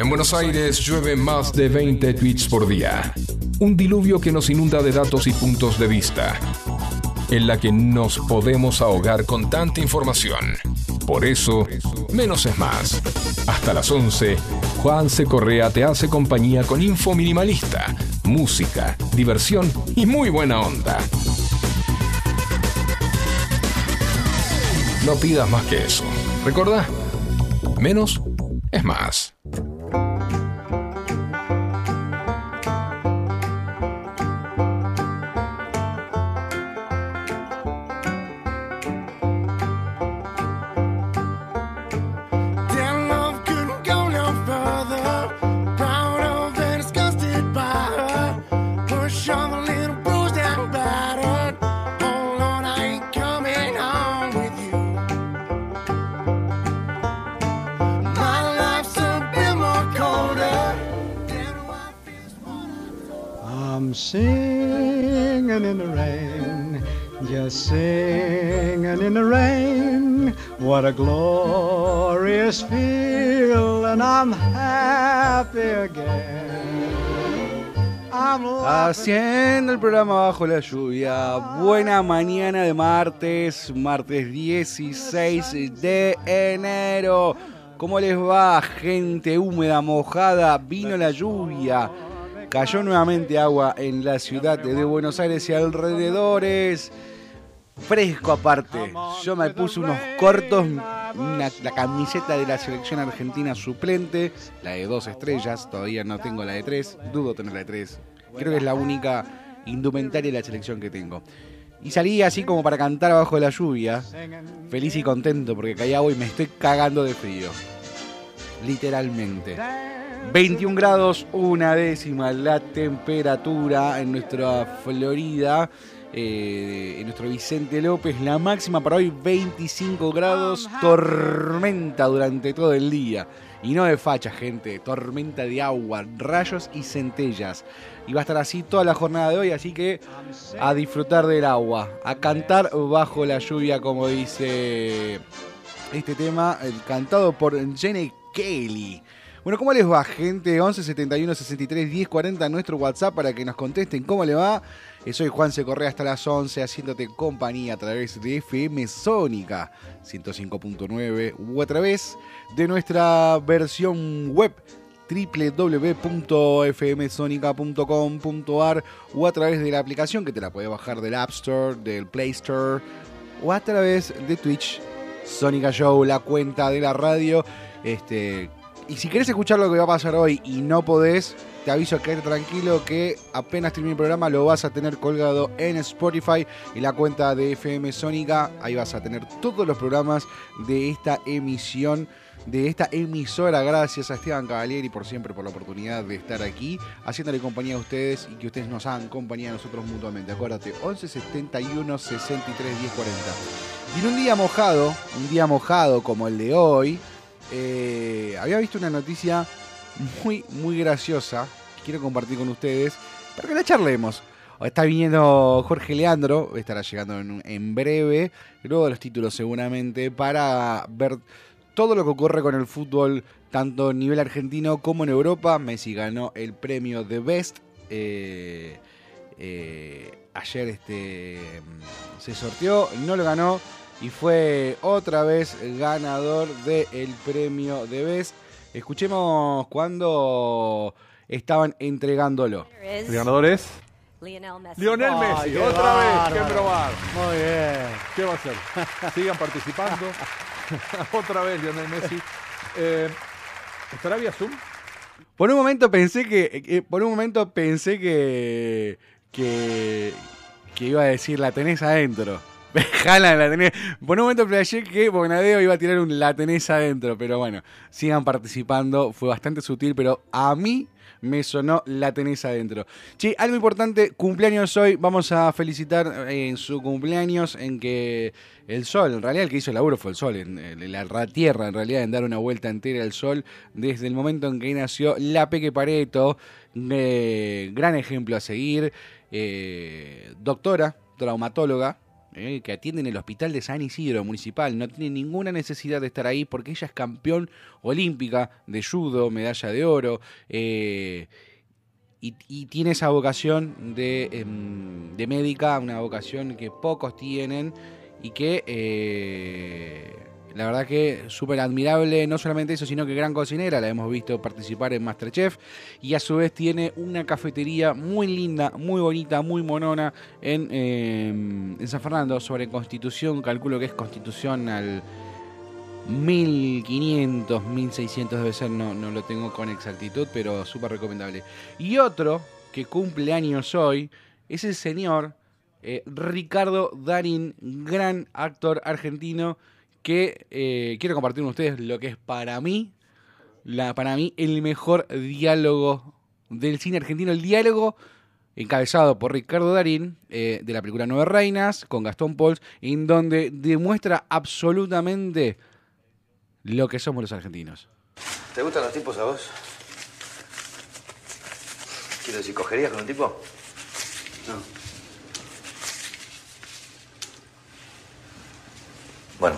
En Buenos Aires llueve más de 20 tweets por día. Un diluvio que nos inunda de datos y puntos de vista. En la que nos podemos ahogar con tanta información. Por eso, menos es más. Hasta las 11, Juan C. Correa te hace compañía con info minimalista, música, diversión y muy buena onda. No pidas más que eso. Recordá, menos es más. A glorious feeling, I'm happy again. I'm Haciendo el programa bajo la lluvia. Buena mañana de martes, martes 16 de enero. ¿Cómo les va, gente húmeda, mojada? Vino la lluvia. Cayó nuevamente agua en la ciudad de Buenos Aires y alrededores. Fresco aparte. Yo me puse unos cortos, la camiseta de la selección argentina suplente, la de dos estrellas, todavía no tengo la de tres, dudo tener la de tres. Creo que es la única indumentaria de la selección que tengo. Y salí así como para cantar abajo de la lluvia, feliz y contento porque agua y me estoy cagando de frío. Literalmente. 21 grados, una décima la temperatura en nuestra Florida, eh, en nuestro Vicente López. La máxima para hoy 25 grados, tormenta durante todo el día. Y no de facha, gente, tormenta de agua, rayos y centellas. Y va a estar así toda la jornada de hoy, así que a disfrutar del agua, a cantar bajo la lluvia, como dice este tema, el cantado por Jenny Kelly. Bueno, ¿cómo les va, gente? 11 71 63 10 40 nuestro WhatsApp para que nos contesten cómo le va. Soy Juan C. Correa hasta las 11, haciéndote compañía a través de FM Sónica 105.9 o a través de nuestra versión web www.fmsonica.com.ar o a través de la aplicación que te la puedes bajar del App Store, del Play Store o a través de Twitch, Sónica Show, la cuenta de la radio. Este, y si querés escuchar lo que va a pasar hoy y no podés, te aviso que tranquilo que apenas termine el programa lo vas a tener colgado en Spotify y la cuenta de FM Sónica. Ahí vas a tener todos los programas de esta emisión de esta emisora. Gracias a Esteban Cavalieri por siempre por la oportunidad de estar aquí, haciéndole compañía a ustedes y que ustedes nos hagan compañía a nosotros mutuamente. Acuérdate, 11 71 63 10 40. Y en un día mojado, un día mojado como el de hoy, eh, había visto una noticia muy, muy graciosa quiero compartir con ustedes para que la charlemos. Está viniendo Jorge Leandro, estará llegando en, en breve, luego de los títulos seguramente, para ver todo lo que ocurre con el fútbol, tanto a nivel argentino como en Europa. Messi ganó el premio de Best. eh, eh, ayer este, se sorteó, no lo ganó y fue otra vez ganador del premio de Best. Escuchemos cuando estaban entregándolo. El ganador es Lionel Messi. Lionel Messi. Otra vez, qué probar. Muy bien. ¿Qué va a hacer? Sigan participando. Otra vez Lionel Messi. Eh, ¿Estará vía Zoom? Por un momento pensé que. que- por un momento pensé que. que. que iba a decir la tenés adentro. Jala, la tenés. Por un momento flashé que Bonadeo iba a tirar un la tenés adentro. Pero bueno, sigan participando. Fue bastante sutil, pero a mí me sonó la tenés adentro. Che, algo importante, cumpleaños hoy. Vamos a felicitar eh, en su cumpleaños en que el sol, en realidad el que hizo el laburo fue el sol, en, la ra- tierra en realidad, en dar una vuelta entera al sol desde el momento en que nació la Peque Pareto. eh, gran ejemplo a seguir. eh, doctora, traumatóloga. Eh, que atiende en el hospital de San Isidro Municipal. No tiene ninguna necesidad de estar ahí porque ella es campeón olímpica de judo, medalla de oro. eh, y, y tiene esa vocación de, em, de médica, una vocación que pocos tienen y que eh, la verdad que súper admirable, no solamente eso, sino que gran cocinera, la hemos visto participar en Masterchef y a su vez tiene una cafetería muy linda, muy bonita, muy monona en, eh, San Fernando sobre Constitución, calculo que es Constitución al 1500, 1600 debe ser, no, no lo tengo con exactitud, pero súper recomendable. Y otro que cumple años hoy es el señor eh, Ricardo Darín, gran actor argentino que eh, quiero compartir con ustedes lo que es para mí, la, para mí el mejor diálogo del cine argentino, el diálogo encabezado por Ricardo Darín, eh, de la película Nueve Reinas, con Gastón Pauls, en donde demuestra absolutamente lo que somos los argentinos. ¿Te gustan los tipos a vos? Quiero decir, ¿cogerías con un tipo? No. Bueno,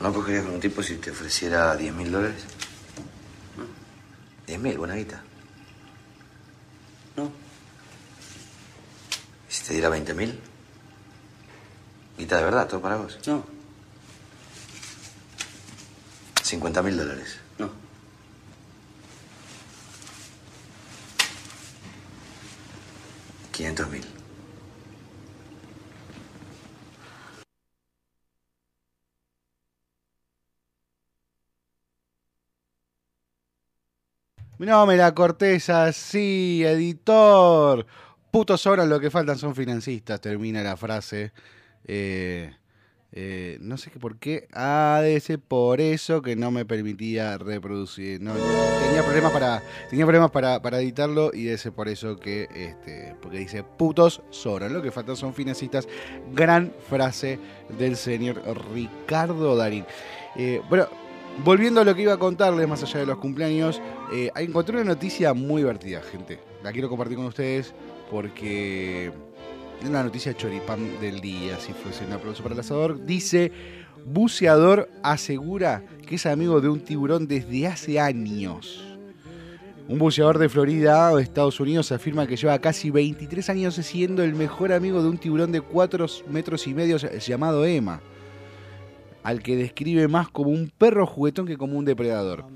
¿no cogerías con un tipo si te ofreciera 10 mil dólares? ¿10 mil? Buena guita. No. ¿Y si te diera 20 mil? Guita de verdad, todo para vos. No. 50 mil dólares. No. Quinientos mil. No me la cortés así, editor. Putos sobran, lo que faltan son financistas, termina la frase. Eh, eh, no sé qué por qué. Ah, debe ser por eso que no me permitía reproducir. No, tenía problemas para. Tenía problemas para, para editarlo y debe por eso que. Este, porque dice putos sobran. Lo que faltan son financistas. Gran frase del señor Ricardo Darín. Eh, bueno, volviendo a lo que iba a contarles, más allá de los cumpleaños, eh, encontré una noticia muy divertida, gente. La quiero compartir con ustedes porque es una noticia choripán del día, si fuese un aplauso para el asador. Dice, buceador asegura que es amigo de un tiburón desde hace años. Un buceador de Florida de Estados Unidos afirma que lleva casi 23 años siendo el mejor amigo de un tiburón de 4 metros y medio llamado Emma, al que describe más como un perro juguetón que como un depredador.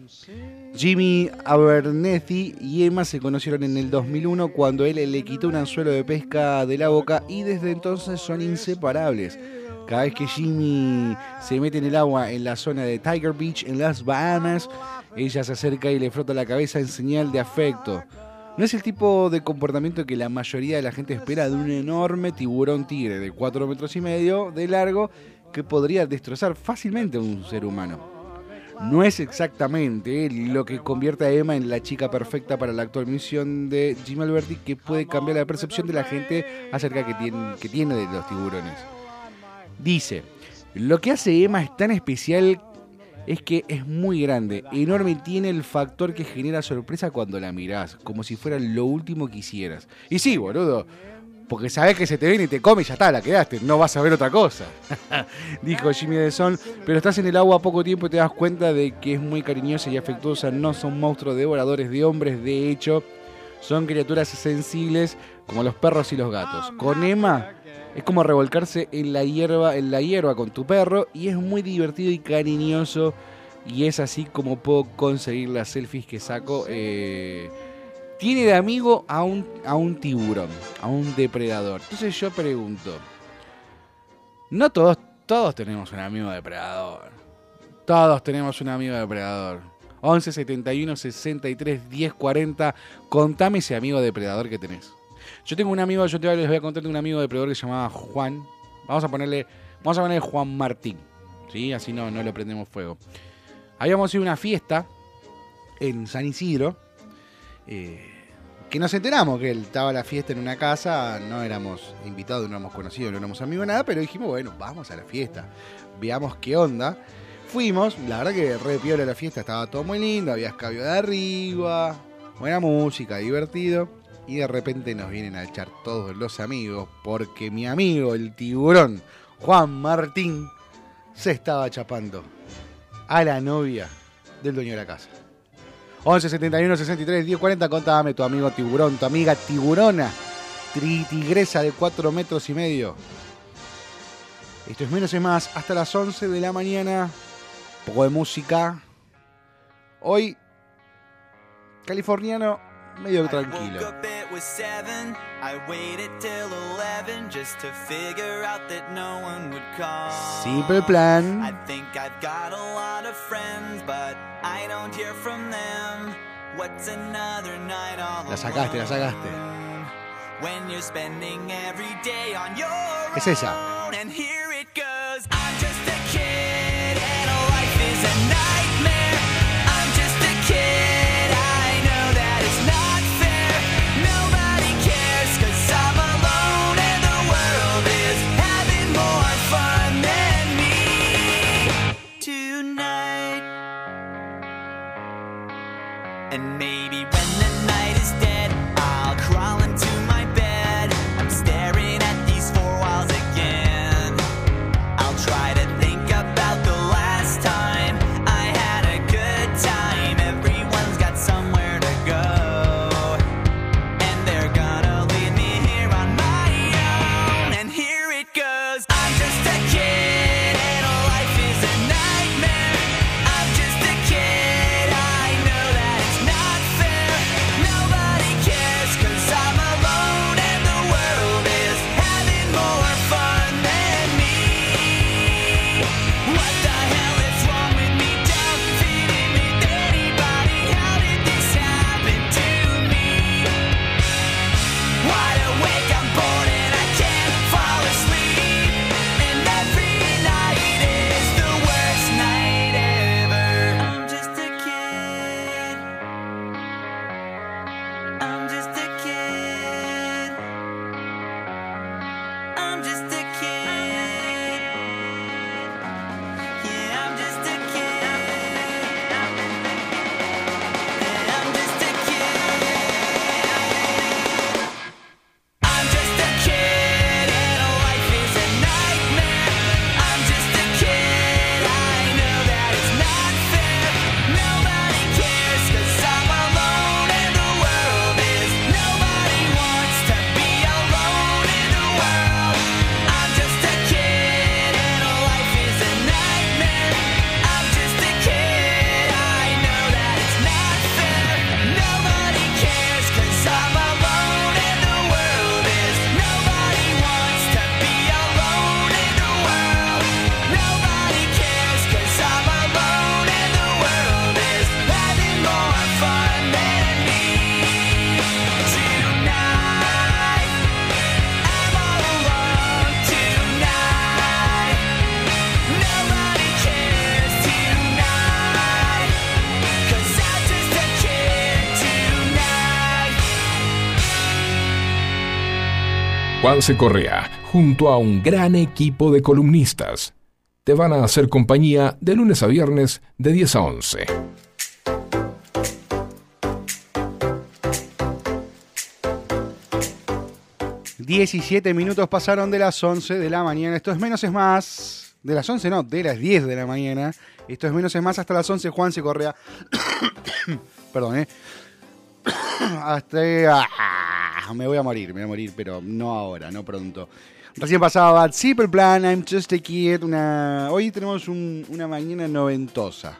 Jimmy Abernethy y Emma se conocieron en el 2001 cuando él le quitó un anzuelo de pesca de la boca y desde entonces son inseparables. Cada vez que Jimmy se mete en el agua en la zona de Tiger Beach en las Bahamas, ella se acerca y le frota la cabeza en señal de afecto. No es el tipo de comportamiento que la mayoría de la gente espera de un enorme tiburón tigre de 4 metros y medio de largo que podría destrozar fácilmente a un ser humano no es exactamente lo que convierte a Emma en la chica perfecta para la actual misión de Jim Alberti que puede cambiar la percepción de la gente acerca que tiene, que tiene de los tiburones. Dice, lo que hace Emma es tan especial es que es muy grande, enorme tiene el factor que genera sorpresa cuando la mirás, como si fuera lo último que hicieras. Y sí, boludo, porque sabes que se te viene y te come y ya está, la quedaste, no vas a ver otra cosa. Dijo Jimmy Deson, pero estás en el agua poco tiempo y te das cuenta de que es muy cariñosa y afectuosa, no son monstruos devoradores de hombres, de hecho, son criaturas sensibles como los perros y los gatos. Con Emma es como revolcarse en la hierba, en la hierba con tu perro y es muy divertido y cariñoso y es así como puedo conseguir las selfies que saco. Eh, tiene de amigo a un, a un tiburón, a un depredador. Entonces yo pregunto, no todos, todos tenemos un amigo depredador. Todos tenemos un amigo depredador. 11 71 63 10 40. Contame ese amigo depredador que tenés. Yo tengo un amigo, yo te les voy a contar de un amigo depredador que se llamaba Juan. Vamos a ponerle, vamos a ponerle Juan Martín. ¿Sí? Así no, no le prendemos fuego. Habíamos ido a una fiesta en San Isidro. Eh, que nos enteramos que él estaba a la fiesta en una casa, no éramos invitados, no éramos conocidos, no éramos amigos, nada, pero dijimos, bueno, vamos a la fiesta, veamos qué onda. Fuimos, la verdad que re piola la fiesta, estaba todo muy lindo, había escabio de arriba, buena música, divertido. Y de repente nos vienen a echar todos los amigos, porque mi amigo, el tiburón, Juan Martín se estaba chapando a la novia del dueño de la casa. 11 71 63 10 40, contame tu amigo tiburón, tu amiga tiburona, tri- tigresa de 4 metros y medio. Esto es menos es más, hasta las 11 de la mañana. Un poco de música. Hoy, californiano, medio I tranquilo. Simple plan. I think I've got a lot Juanse Correa, junto a un gran equipo de columnistas, te van a hacer compañía de lunes a viernes de 10 a 11. Ujú. 17 minutos pasaron de las 11 de la mañana. Esto es menos es más. De las 11 no, de las 10 de la mañana. Esto es menos es más hasta las 11. Juan se Correa. Perdón, ¿eh? hasta. ah, me voy a morir, me voy a morir, pero no ahora, no pronto. Recién pasaba Simple Plan, I'm Just a Kid. Una... Hoy tenemos un- una mañana noventosa.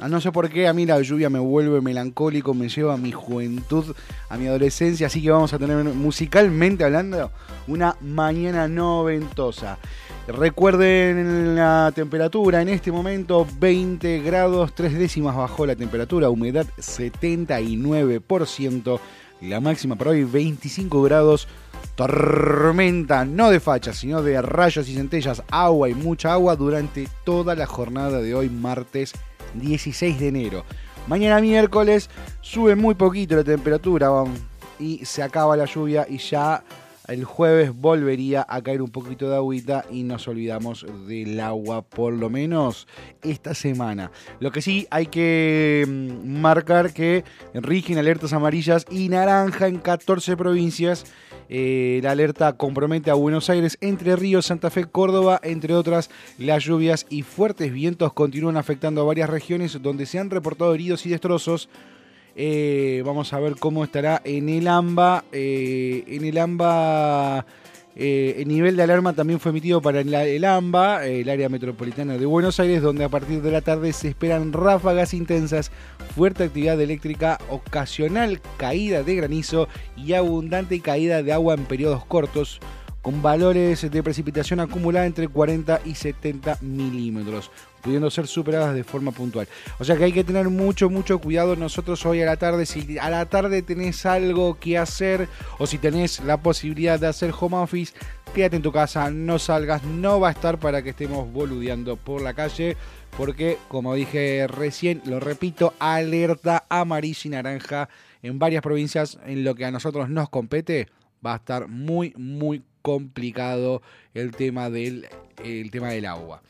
Ah, No sé por qué, a mí la lluvia me vuelve melancólico, me lleva a mi juventud, a mi adolescencia, así que vamos a tener musicalmente hablando una mañana noventosa. Recuerden la temperatura en este momento 20 grados, 3 décimas bajó la temperatura, humedad 79%, la máxima para hoy 25 grados, tormenta no de fachas, sino de rayos y centellas, agua y mucha agua durante toda la jornada de hoy martes 16 de enero. Mañana miércoles sube muy poquito la temperatura vamos, y se acaba la lluvia y ya El jueves volvería a caer un poquito de agüita y nos olvidamos del agua por lo menos esta semana. Lo que sí hay que mm, marcar que rigen alertas amarillas y naranja en 14 provincias. Eh, la alerta compromete a Buenos Aires, Entre Ríos, Santa Fe, Córdoba, entre otras. Las lluvias y fuertes vientos continúan afectando a varias regiones donde se han reportado heridos y destrozos. Eh, vamos a ver cómo estará en el AMBA. Eh, en el AMBA, eh, el nivel de alarma también fue emitido para el, el AMBA, el área metropolitana de Buenos Aires, donde a partir de la tarde se esperan ráfagas intensas, fuerte actividad eléctrica, ocasional caída de granizo y abundante caída de agua en periodos cortos con valores de precipitación acumulada entre 40 y 70 milímetros, pudiendo ser superadas de forma puntual. O sea que hay que tener mucho, mucho cuidado nosotros hoy a la tarde. Si a la tarde tenés algo que hacer o si tenés la posibilidad de hacer home office, quédate en tu casa, no salgas, no va a estar para que estemos boludeando por la calle. Porque, como dije recién, lo repito, alerta amarilla y naranja en varias provincias en lo que a nosotros nos compete va a estar muy, muy complicado el tema del, el tema del agua.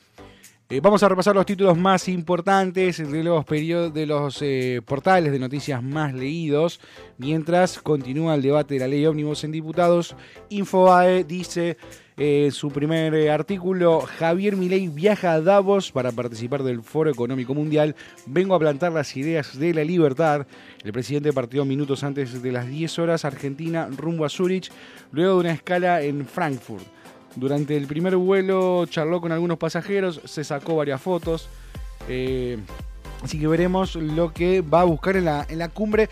Eh, vamos a repasar los títulos más importantes de los, de los eh, portales de noticias más leídos, mientras continúa el debate de la ley ómnibus en diputados. Infobae dice eh, su primer eh, artículo, Javier Milei viaja a Davos para participar del Foro Económico Mundial. Vengo a plantar las ideas de la libertad. El presidente partió minutos antes de las 10 horas Argentina rumbo a Zurich, luego de una escala en Frankfurt. Durante el primer vuelo charló con algunos pasajeros, se sacó varias fotos. eh, así que veremos lo que va a buscar en la, en la cumbre.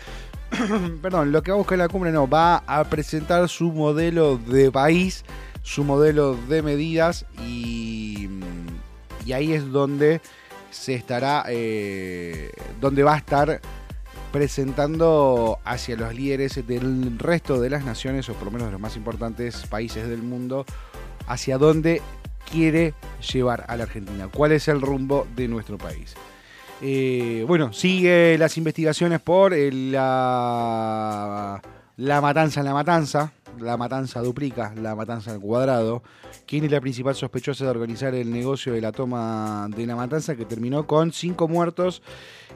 Perdón, lo que va a buscar en la cumbre no, va a presentar su modelo de país, su modelo de medidas y, y ahí es donde se estará, eh, donde va a estar presentando hacia los líderes del resto de las naciones, o por lo menos de los más importantes países del mundo, hacia dónde quiere llevar a la Argentina, cuál es el rumbo de nuestro país. Eh, bueno, sigue las investigaciones por la, la matanza en la matanza, la matanza duplica, la matanza al cuadrado. ¿Quién es la principal sospechosa de organizar el negocio de la toma de la matanza que terminó con cinco muertos?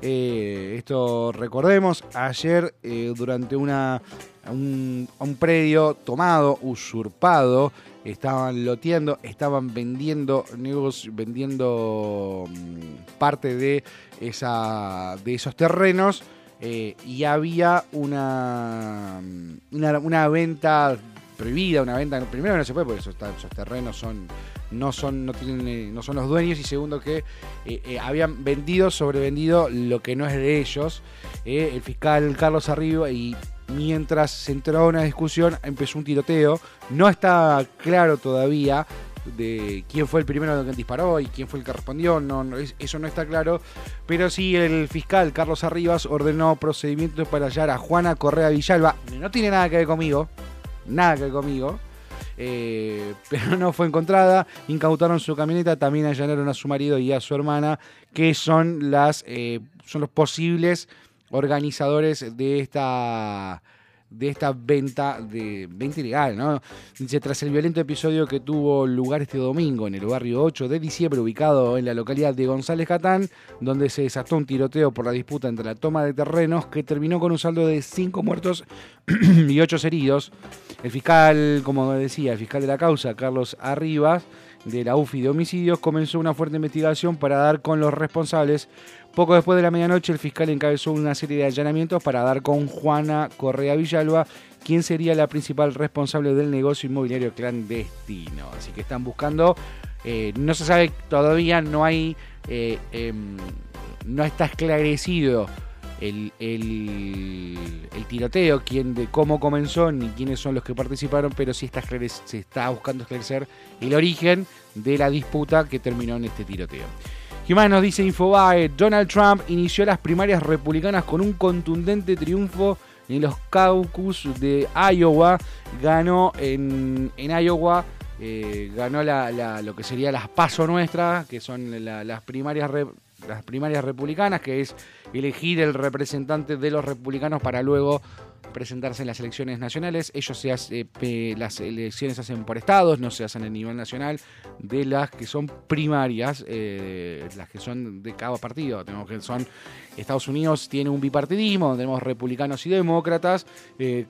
Eh, esto recordemos, ayer eh, durante una, un, un predio tomado, usurpado, estaban loteando, estaban vendiendo negocio, vendiendo mm, parte de, esa, de esos terrenos eh, y había una, mm, una, una venta prohibida, una venta, primero no se puede porque esos, esos terrenos son no son no tienen eh, no son los dueños y segundo que eh, habían vendido sobrevendido lo que no es de ellos. El fiscal Carlos Arriba y mientras se entró una discusión empezó un tiroteo. No está claro todavía de quién fue el primero que disparó y quién fue el que respondió, no, no, es- eso no está claro, pero sí el fiscal Carlos Arribas ordenó procedimientos para hallar a Juana Correa Villalba, no tiene nada que ver conmigo, nada que ver conmigo, eh, pero no fue encontrada, incautaron su camioneta, también allanaron a su marido y a su hermana, que son las eh, son los posibles organizadores de esta de esta venta de venta ilegal, ¿no? Dice, tras el violento episodio que tuvo lugar este domingo en el barrio 8 de diciembre, ubicado en la localidad de González Catán, donde se desató un tiroteo por la disputa entre la toma de terrenos que terminó con un saldo de 5 muertos y 8 heridos. El fiscal, como decía, el fiscal de la causa, Carlos Arribas, de la UFI de homicidios, comenzó una fuerte investigación para dar con los responsables. Poco después de la medianoche, el fiscal encabezó una serie de allanamientos para dar con Juana Correa Villalba, quien sería la principal responsable del negocio inmobiliario clandestino. Así que están buscando, eh, no se sabe todavía, no hay, eh, em, no está esclarecido el, tiroteo, quién de cómo comenzó, ni quiénes son los que participaron, pero sí está se está buscando esclarecer el origen de la disputa que terminó en este tiroteo. ¿Qué más nos dice Infobae? Donald Trump inició las primarias republicanas con un contundente triunfo en los caucus de Iowa. Ganó en, en Iowa, eh, ganó la- lo que sería las paso nuestras, que son la- las primarias las primarias republicanas, que es elegir el representante de los republicanos para luego presentarse en las elecciones nacionales. Ellos se hace- pe- las elecciones se hacen por estados, no se hacen a nivel nacional, de las que son primarias, eh, las que son de cada partido. Tenemos que son Estados Unidos tiene un bipartidismo, tenemos republicanos y demócratas. eh,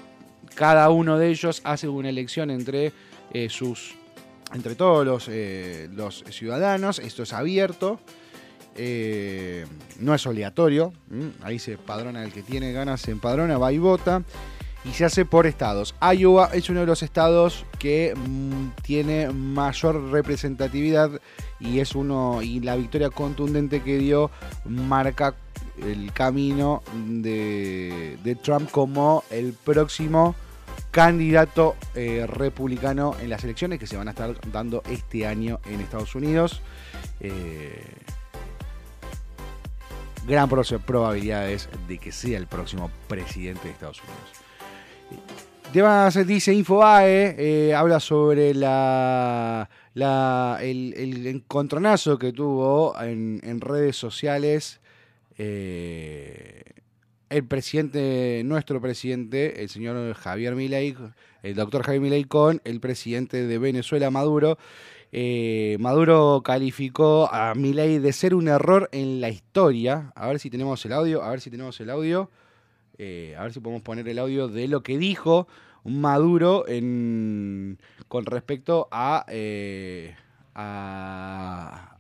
cada uno de ellos hace una elección entre eh, sus entre todos eh, los ciudadanos. Esto es abierto. Eh, no es obligatorio. Ahí se padrona el que tiene ganas, se empadrona, va y vota. Y se hace por estados. Iowa es uno de los estados que mm, tiene mayor representatividad y es uno y la victoria contundente que dio marca el camino de, de Trump como el próximo candidato eh, republicano en las elecciones que se van a estar dando este año en Estados Unidos. Eh, gran pro- probabilidades de que sea el próximo presidente de Estados Unidos. Además, dice Infobae, eh, habla sobre la, el, encontronazo que tuvo en, en redes sociales eh, el presidente, nuestro presidente, el señor Javier Milei, el doctor Javier Milei con el presidente de Venezuela, Maduro. Eh, Maduro calificó a Milei de ser un error en la historia. A ver si tenemos el audio, a ver si tenemos el audio. Eh, a ver si podemos poner el audio de lo que dijo Maduro en, con respecto a, eh, a...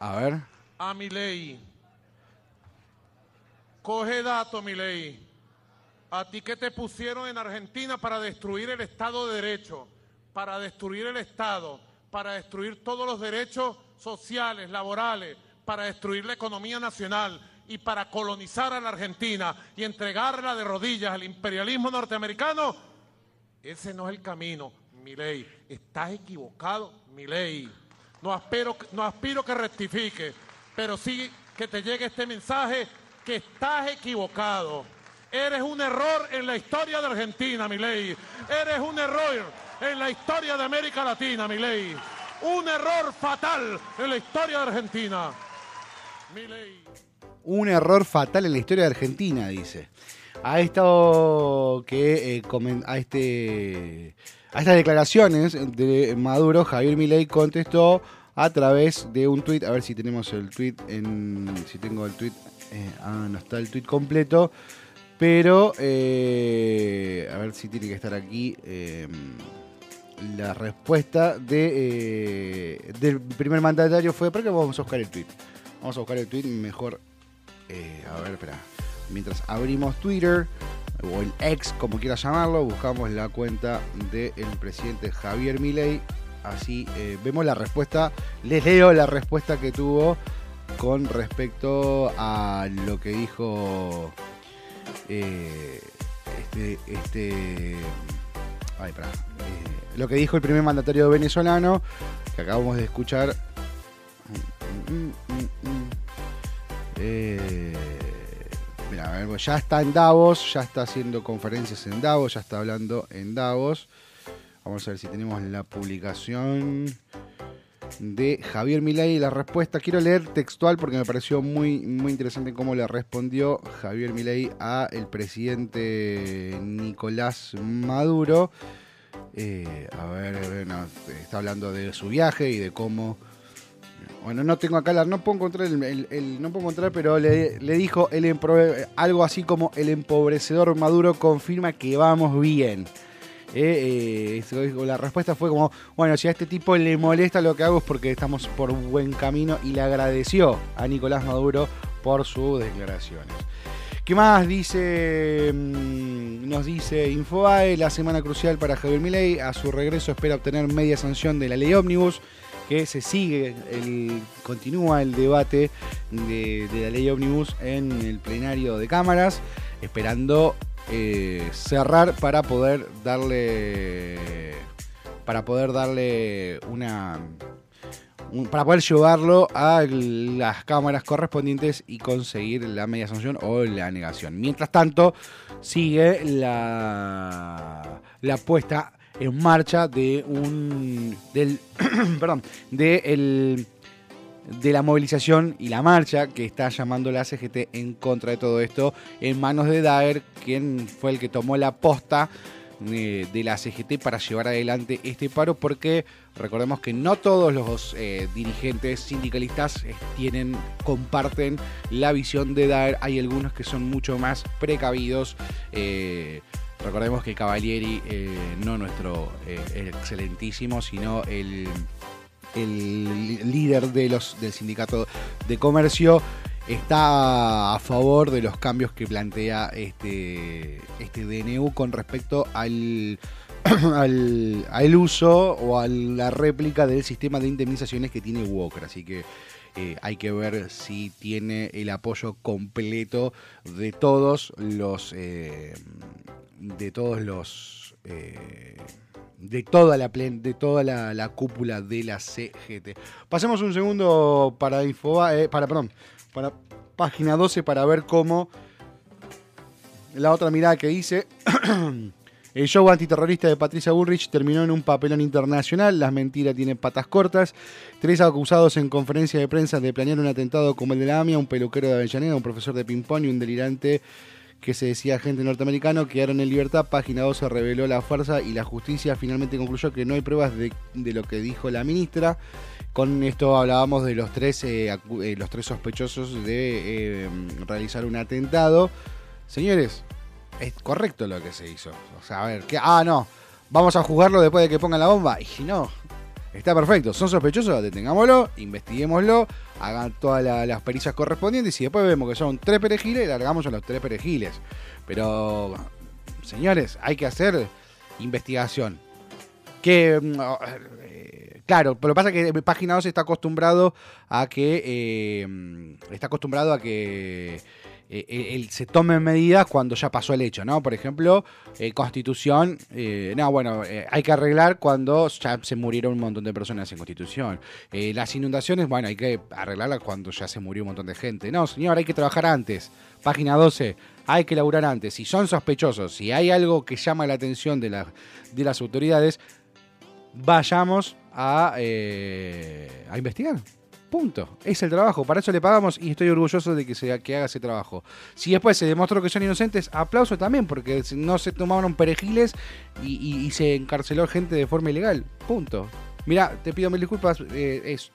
A ver. a mi ley. Coge dato, mi ley. A ti que te pusieron en Argentina para destruir el Estado de Derecho, para destruir el Estado, para destruir todos los derechos sociales, laborales, para destruir la economía nacional y para colonizar a la Argentina y entregarla de rodillas al imperialismo norteamericano, ese no es el camino, mi ley. Estás equivocado, mi ley. No aspiro, no aspiro que rectifique, pero sí que te llegue este mensaje que estás equivocado. Eres un error en la historia de Argentina, mi ley. Eres un error en la historia de América Latina, mi ley. Un error fatal en la historia de Argentina. Un error fatal en la historia de Argentina, dice. A esto que eh, a este a estas declaraciones de Maduro, Javier Milei contestó a través de un tuit, a ver si tenemos el tuit en si tengo el tuit, eh, ah, no está el tuit completo, pero eh, a ver si tiene que estar aquí la respuesta de, eh, del primer mandatario fue, ¿para qué vamos a buscar el tuit? Vamos a buscar el tweet mejor. eh, a ver, espera. Mientras abrimos Twitter, o el ex, como quieras llamarlo, buscamos la cuenta del presidente Javier Milei. Así eh, vemos la respuesta. Les leo la respuesta que tuvo con respecto a lo que dijo este, este ay, pará. Eh, lo que dijo el primer mandatario venezolano que acabamos de escuchar Mm, mm, mm. Eh, mira, ver, ya está en Davos, ya está haciendo conferencias en Davos, ya está hablando en Davos. Vamos a ver si tenemos la publicación de Javier Milei. La respuesta, quiero leer textual porque me pareció muy, muy interesante cómo le respondió Javier Milei a el presidente Nicolás Maduro. Eh, a ver, está hablando de su viaje y de cómo bueno, no tengo acá la, no puedo encontrar el, no puedo encontrar, pero le, le dijo el algo así como el empobrecedor Maduro confirma que vamos bien. Eh, eh, la respuesta fue como, bueno, si a este tipo le molesta lo que hago es porque estamos por buen camino y le agradeció a Nicolás Maduro por sus declaraciones. ¿Qué más dice? mm, Nos dice Infobae, la semana crucial para Javier Milei. A su regreso espera obtener media sanción de la ley ómnibus, que se sigue, el, continúa el debate de, de la ley ómnibus en el plenario de cámaras, esperando eh, cerrar para poder darle para poder darle una un- para poder llevarlo a las cámaras correspondientes y conseguir la media sanción o la negación. Mientras tanto, sigue la, la puesta en marcha de un del perdón, de el de la movilización y la marcha que está llamando la CGT en contra de todo esto en manos de Daer, quien fue el que tomó la posta eh, de la CGT para llevar adelante este paro porque recordemos que no todos los eh, dirigentes sindicalistas tienen comparten la visión de Daer hay algunos que son mucho más precavidos eh, recordemos que Cavalieri no nuestro excelentísimo sino el el líder de los, del sindicato de comercio está a favor de los cambios que plantea este, este DNU con respecto al, al, al uso o a la réplica del sistema de indemnizaciones que tiene Walker. Así que eh, hay que ver si tiene el apoyo completo de todos los eh, de todos los eh, de toda la plen- de toda la, la cúpula de la CGT. Pasemos un segundo para info eh, para perdón, para página 12 para ver cómo la otra mirada que hice El show antiterrorista de Patricia Bullrich terminó en un papelón internacional. Las mentiras tienen patas cortas. Tres acusados en conferencia de prensa de planear un atentado como el de la AMIA, un peluquero de Avellaneda, un profesor de ping-pong y un delirante que se decía agente norteamericano quedaron en libertad. Página 12 reveló la fuerza y la justicia finalmente concluyó que no hay pruebas de, de lo que dijo la ministra. Con esto hablábamos de los tres, eh, eh, los tres sospechosos de eh, realizar un atentado. Señores, es correcto lo que se hizo. O sea, a ver, que ah, no, vamos a juzgarlo después de que pongan la bomba. Y si no, está perfecto. Son sospechosos, detengámoslo, investiguémoslo, hagan todas la- las pericias correspondientes y después vemos que son tres perejiles largamos a los tres perejiles. Pero, señores, hay que hacer investigación. Que, mm, eh, claro, pero pasa que Página 2 está acostumbrado a que, eh, está acostumbrado a que eh, eh, se tomen medidas cuando ya pasó el hecho, ¿no? Por ejemplo, eh, Constitución, eh, no, bueno, eh, hay que arreglar cuando ya se murieron un montón de personas en Constitución. Las inundaciones, bueno, hay que arreglarlas cuando ya se murió un montón de gente. No, señor, hay que trabajar antes. Página 12, hay que laburar antes. Si son sospechosos, si hay algo que llama la atención de, la- de las autoridades, vayamos a, a investigar. Punto. Es el trabajo. Para eso le pagamos y estoy orgulloso de que, se, que haga ese trabajo. Si después se demostró que son inocentes, aplauso también, porque no se tomaron perejiles y, se encarceló gente de forma ilegal. Punto. Mira, te pido mil disculpas. eh, es-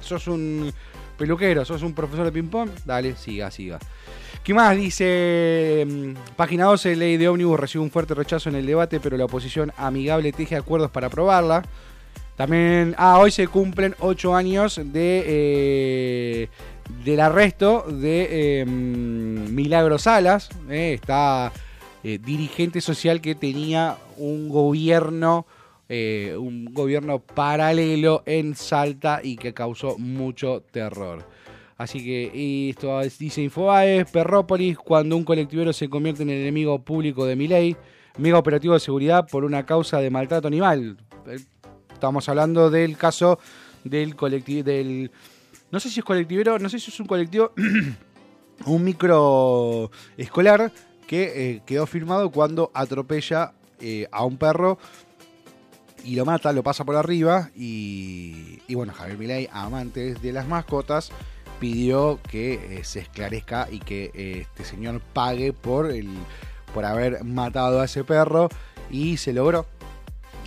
sos un peluquero, sos un profesor de ping-pong. Dale, siga, siga. ¿Qué más? Dice mm, página 12, ley de ómnibus recibe un fuerte rechazo en el debate, pero la oposición amigable teje acuerdos para aprobarla. También, ah, hoy se cumplen ocho años de eh, del arresto de eh, Milagro Salas, eh, esta eh, dirigente social que tenía un gobierno, eh, un gobierno paralelo en Salta y que causó mucho terror. Así que esto es- dice Infobae, Perrópolis, cuando un colectivero se convierte en el enemigo público de Milei, mega operativo de seguridad por una causa de maltrato animal. Estamos hablando del caso del colectivo, del... No sé si es colectivero, no sé si es un colectivo, un micro escolar que eh, quedó firmado cuando atropella eh, a un perro y lo mata, lo pasa por arriba y, y bueno, Javier Milei, amante de las mascotas, pidió que eh, se esclarezca y que este señor pague por, el, por haber matado a ese perro y se logró.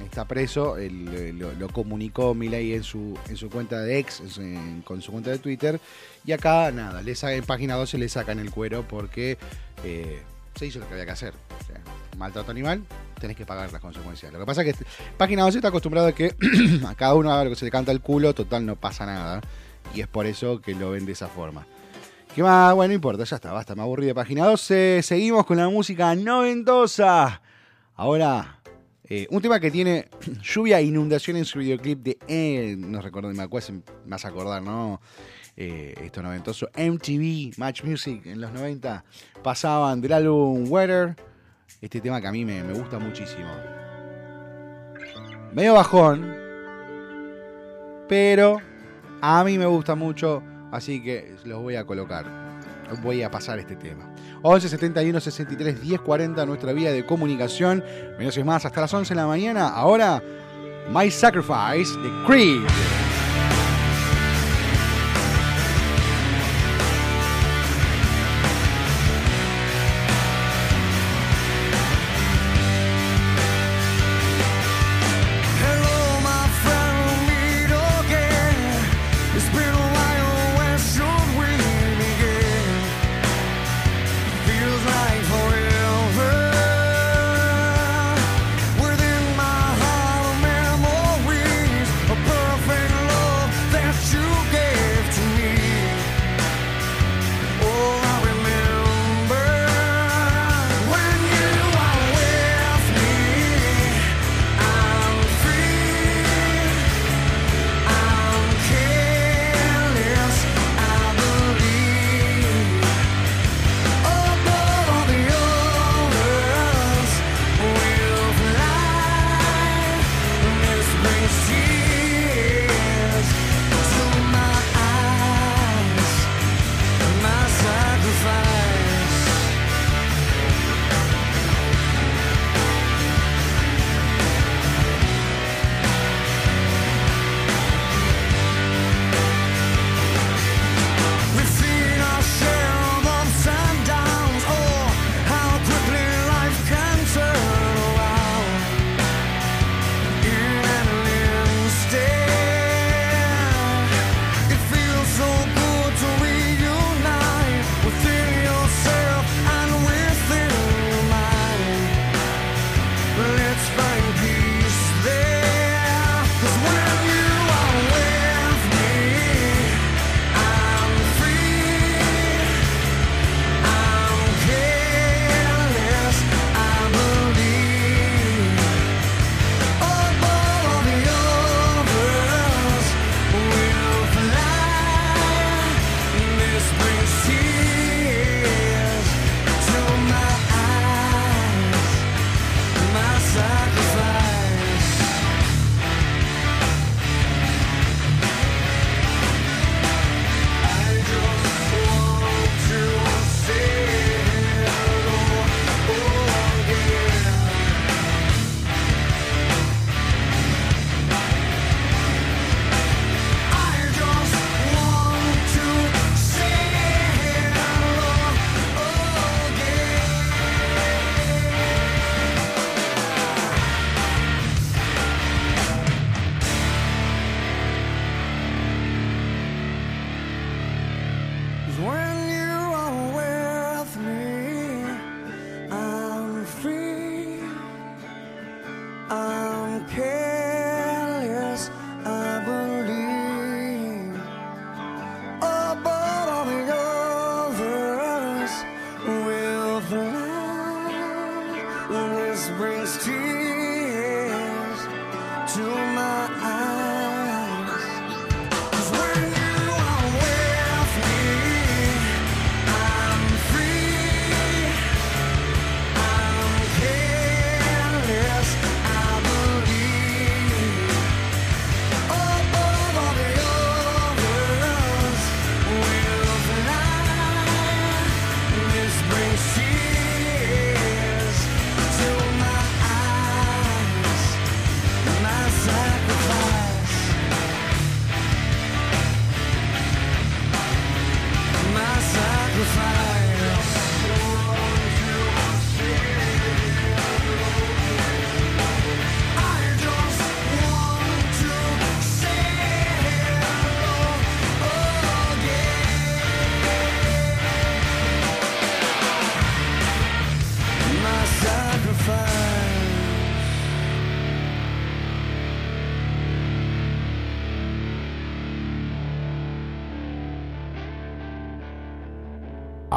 Está preso, él, eh, lo, lo comunicó Milei en su, en su cuenta de ex, con su cuenta de Twitter. Y acá, nada, le en página 12 le sacan el cuero porque eh, se hizo lo que había que hacer. Maltrato animal, tenés que pagar las consecuencias. Lo que pasa es que página 12 está acostumbrado a que a cada uno haga lo que se le canta el culo, total no pasa nada. Y es por eso que lo ven de esa forma. ¿Qué más? Bueno, no importa, ya está, basta, me aburrí de página 12. Seguimos con la música noventosa. Ahora, eh, un tema que tiene lluvia e inundación en su videoclip de. Eh, no recuerdo, me acuerdo, me vas a acordar, ¿no? Eh, esto noventoso. MTV, Match Music en los 90 pasaban del álbum Weather. Este tema que a mí me gusta muchísimo. Medio bajón, pero a mí me gusta mucho, así que los voy a colocar. Voy a pasar este tema. 11 71 63 10 40, nuestra vía de comunicación. Menos es más, hasta las 11 de la mañana. Ahora, My Sacrifice de Creed.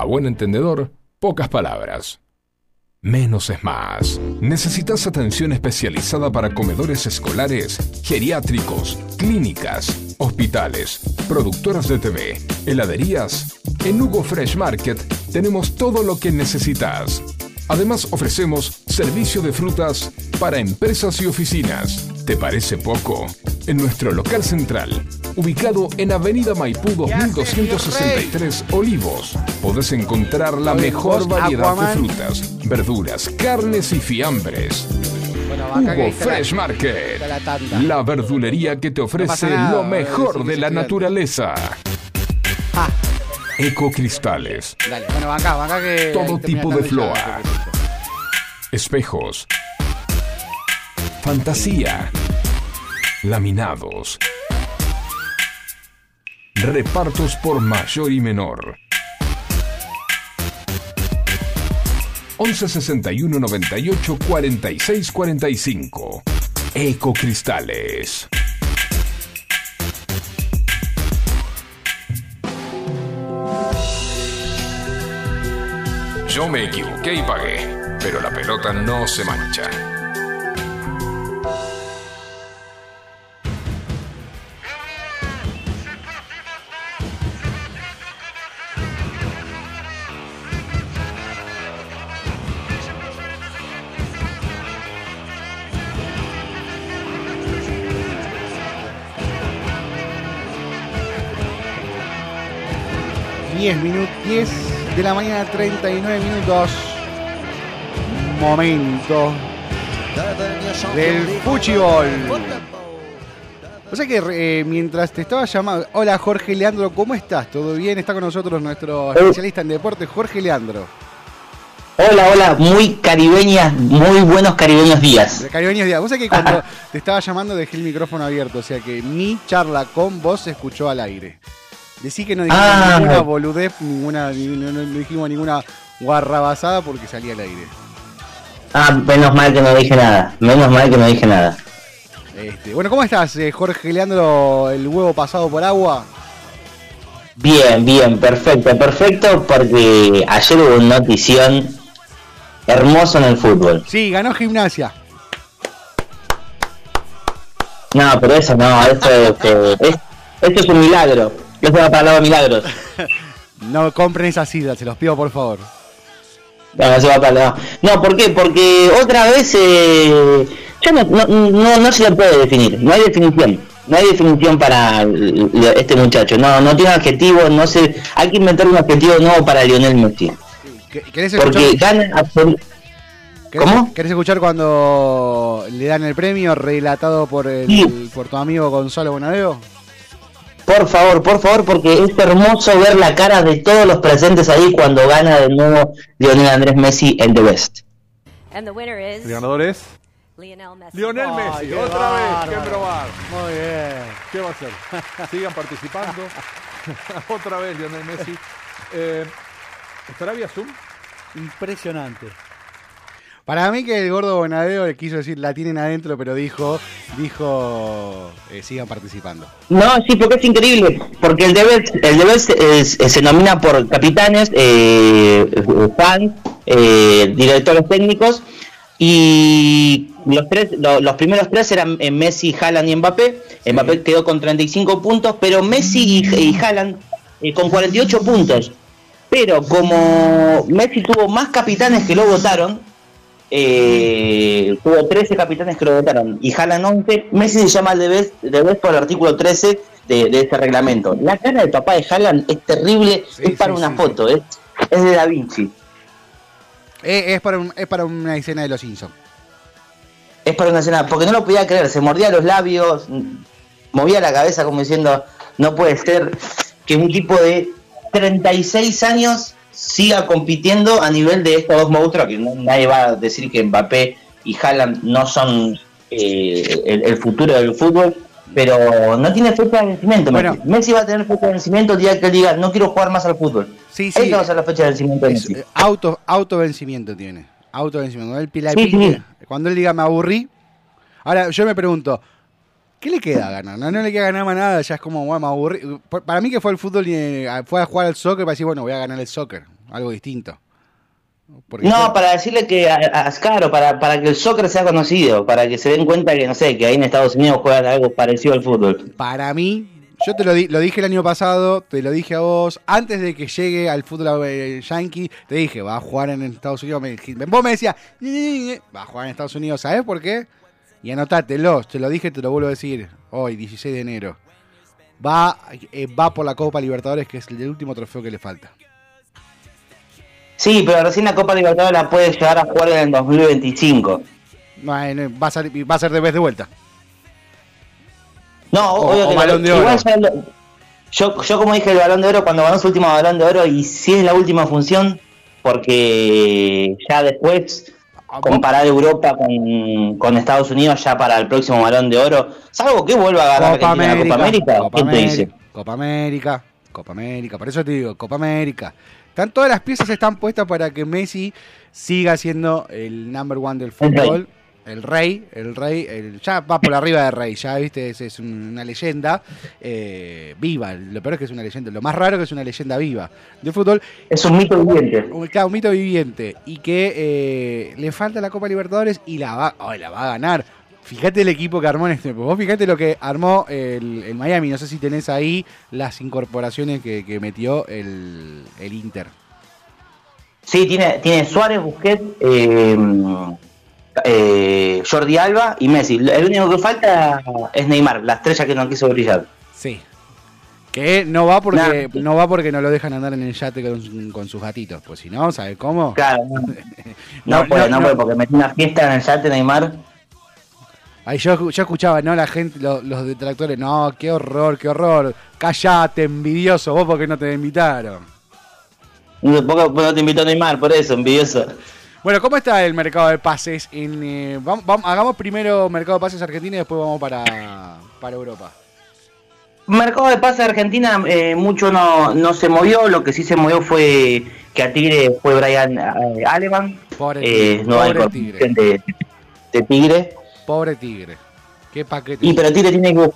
Buen entendedor, pocas palabras. Menos es más. ¿Necesitas atención especializada para comedores escolares, geriátricos, clínicas, hospitales, productoras de TV, heladerías? En Hugo Fresh Market tenemos todo lo que necesitas. Además ofrecemos servicio de frutas para empresas y oficinas. ¿Te parece poco? En nuestro local central, ubicado en Avenida Maipú 2263 Olivos, podés encontrar la mejor variedad de frutas, verduras, carnes y fiambres. Hugo Fresh Market, la verdulería que te ofrece lo mejor de la naturaleza. Ah, Ecocristales. Todo tipo de floa. espejos, fantasía, laminados, repartos por mayor y menor. 11 61 98 46 45. Ecocristales. Yo me equivoqué y pagué, pero la pelota no se mancha. Diez minutos, 10 de la mañana, 39 minutos. Momento del fuchibol. O sea que eh, mientras te estaba llamando. Hola Jorge Leandro, ¿cómo estás? ¿Todo bien? Está con nosotros nuestro especialista en deporte, Jorge Leandro. Hola, hola, muy caribeñas, muy buenos caribeños días. Caribeños Díaz. Vos sabés que cuando te estaba llamando dejé el micrófono abierto, o sea que mi charla con vos se escuchó al aire. Decí que no dijimos Ah. ninguna boludez, ninguna, ni- no, no dijimos ninguna guarrabasada porque salía al aire. Ah, menos mal que no dije nada, menos mal que no dije nada. Este, bueno, ¿cómo estás, eh, Jorge Leandro, el huevo pasado por agua? Bien, bien, perfecto, perfecto, porque ayer hubo una notición hermosa en el fútbol. Sí, ganó gimnasia. No, pero eso no, esto, es, es- esto es un milagro. Es la palabra milagros. No compren esas sidras, se los pido por favor. No, no se va para no. No, ¿por qué? Porque otra vez eh, ya no, no, no, no se le puede definir, no hay definición. No hay definición para este muchacho. No, no tiene adjetivo, no sé. Hay que inventar un adjetivo nuevo para Lionel Messi. ¿Qué- ¿Querés Porque escuchar, gana absolu- querés- ¿Cómo? querés escuchar cuando le dan el premio relatado por, el, Sí. por tu amigo Gonzalo Bonadeo? Por favor, por favor, porque es hermoso ver la cara de todos los presentes ahí cuando gana de nuevo Lionel Andrés Messi en The Best. And the winner is El ganador es Lionel Messi. Lionel Messi. Otra vez, bárbaro. qué probar. Muy bien. ¿Qué va a hacer? Sigan participando. Otra vez Lionel Messi. Eh, ¿Estará vía Zoom? Impresionante. Para mí que el gordo Bonadeo le quiso decir la tienen adentro, pero dijo, dijo, eh, sigan participando. No, sí, porque es increíble, porque el Debes, el Debes es- es- se nomina por capitanes, eh, fans, eh, directores técnicos, y los tres, lo- los primeros tres eran eh, Messi, Haaland y Mbappé. Mbappé quedó con 35 puntos, pero Messi y, y Haaland eh, con 48 puntos. Pero como Messi tuvo más capitanes que lo votaron, eh, tuvo 13 capitanes que lo votaron y Haaland 11, Messi se llama el debes, debes por el artículo 13 de, de ese reglamento. La cara del papá de Haaland es terrible, Sí, es para sí, una sí, foto, Es, es de Da Vinci. Eh, es, para un- es para una escena de los Simpsons. Es para una escena, porque no lo podía creer, se mordía los labios, mm, movía la cabeza como diciendo, no puede ser que un tipo de 36 años siga compitiendo a nivel de estos dos monstruos, que nadie va a decir que Mbappé y Haaland no son eh, el, el futuro del fútbol, pero no tiene fecha de vencimiento. Bueno. Messi. Messi va a tener fecha de vencimiento el día que él diga, no quiero jugar más al fútbol. Sí, sí. va a ser la fecha de vencimiento de Es, Messi. eh, auto, tiene. Cuando él, la Sí, pique, sí. cuando él diga me aburrí. Ahora, yo me pregunto, ¿qué le queda ganar? No, no le queda ganar más nada, ya es como, bueno. Por- Para mí que fue al fútbol y eh, fue a jugar al soccer para decir, bueno, voy a ganar el soccer. algo distinto. Porque No, para decirle que, a, a- para, para que el soccer sea conocido, para que se den cuenta que, no sé, que ahí en Estados Unidos juegan algo parecido al fútbol. para mí, yo te lo, di- lo dije el año pasado, te lo dije a vos, antes de que llegue al fútbol eh, yankee, te dije, va a jugar en Estados Unidos. Me, vos me decías, va a jugar en Estados Unidos, ¿sabés por qué? Y anotátelo, te lo dije, te lo vuelvo a decir, hoy, 16 de enero. Va, eh, va por la Copa Libertadores, que es el último trofeo que le falta. Sí, pero recién la Copa Libertadores la puede llegar a jugar en el 2025. No, eh, no, va, a ser, va a ser de vez de vuelta. No, O- obvio o que no. Balón de Igual Oro. lo- yo, yo como dije el balón de oro, cuando ganó su último balón de oro, y si es la última función, porque ya después comparar Europa con, con Estados Unidos ya para el próximo balón de oro, salvo que vuelva a ganar Copa Argentina América, Copa América, Copa ¿quién te dice? Copa América, Copa América, por eso te digo, Copa América. Están todas las piezas están puestas para que Messi siga siendo el number one del fútbol. El rey, el rey, el- ya va por arriba de rey, ya viste, es, es una leyenda eh, viva. Lo peor es que es una leyenda, lo más raro que es una leyenda viva del fútbol. Es un mito viviente. Un, claro, un mito viviente. Y que eh, le falta la Copa Libertadores y la va, la va a ganar. Fíjate el equipo que armó en este. Vos fíjate lo que armó el, el Miami. No sé si tenés ahí las incorporaciones que, que metió el, el Inter. Sí, tiene, tiene Suárez, Busquets, eh, eh, Jordi Alba y Messi. El único que falta es Neymar, la estrella que no quiso brillar. Sí. Que no va porque Nah. no va porque no lo dejan andar en el yate con, con sus gatitos. Pues si no, ¿sabes cómo? Claro, no, No, no puede, no, no, no. puede, porque metió una fiesta en el yate Neymar. Ahí yo, yo escuchaba, ¿no? La gente, lo- los detractores, no, qué horror, qué horror. Callate, envidioso, vos porque no te invitaron. ¿Por qué no te invitó Neymar? Por eso, envidioso. Bueno, ¿cómo está el mercado de pases? En, eh, vam- vam- hagamos primero mercado de pases Argentina y después vamos para, para Europa. Mercado de pase de Argentina eh, mucho no, no se movió, lo que sí se movió fue que a Tigre fue Brian eh, Aleman, Pobre eh, Tigre, nueva pobre incorporación de, de Tigre. Pobre Tigre. Qué paquete. Y pero Tigre tiene que,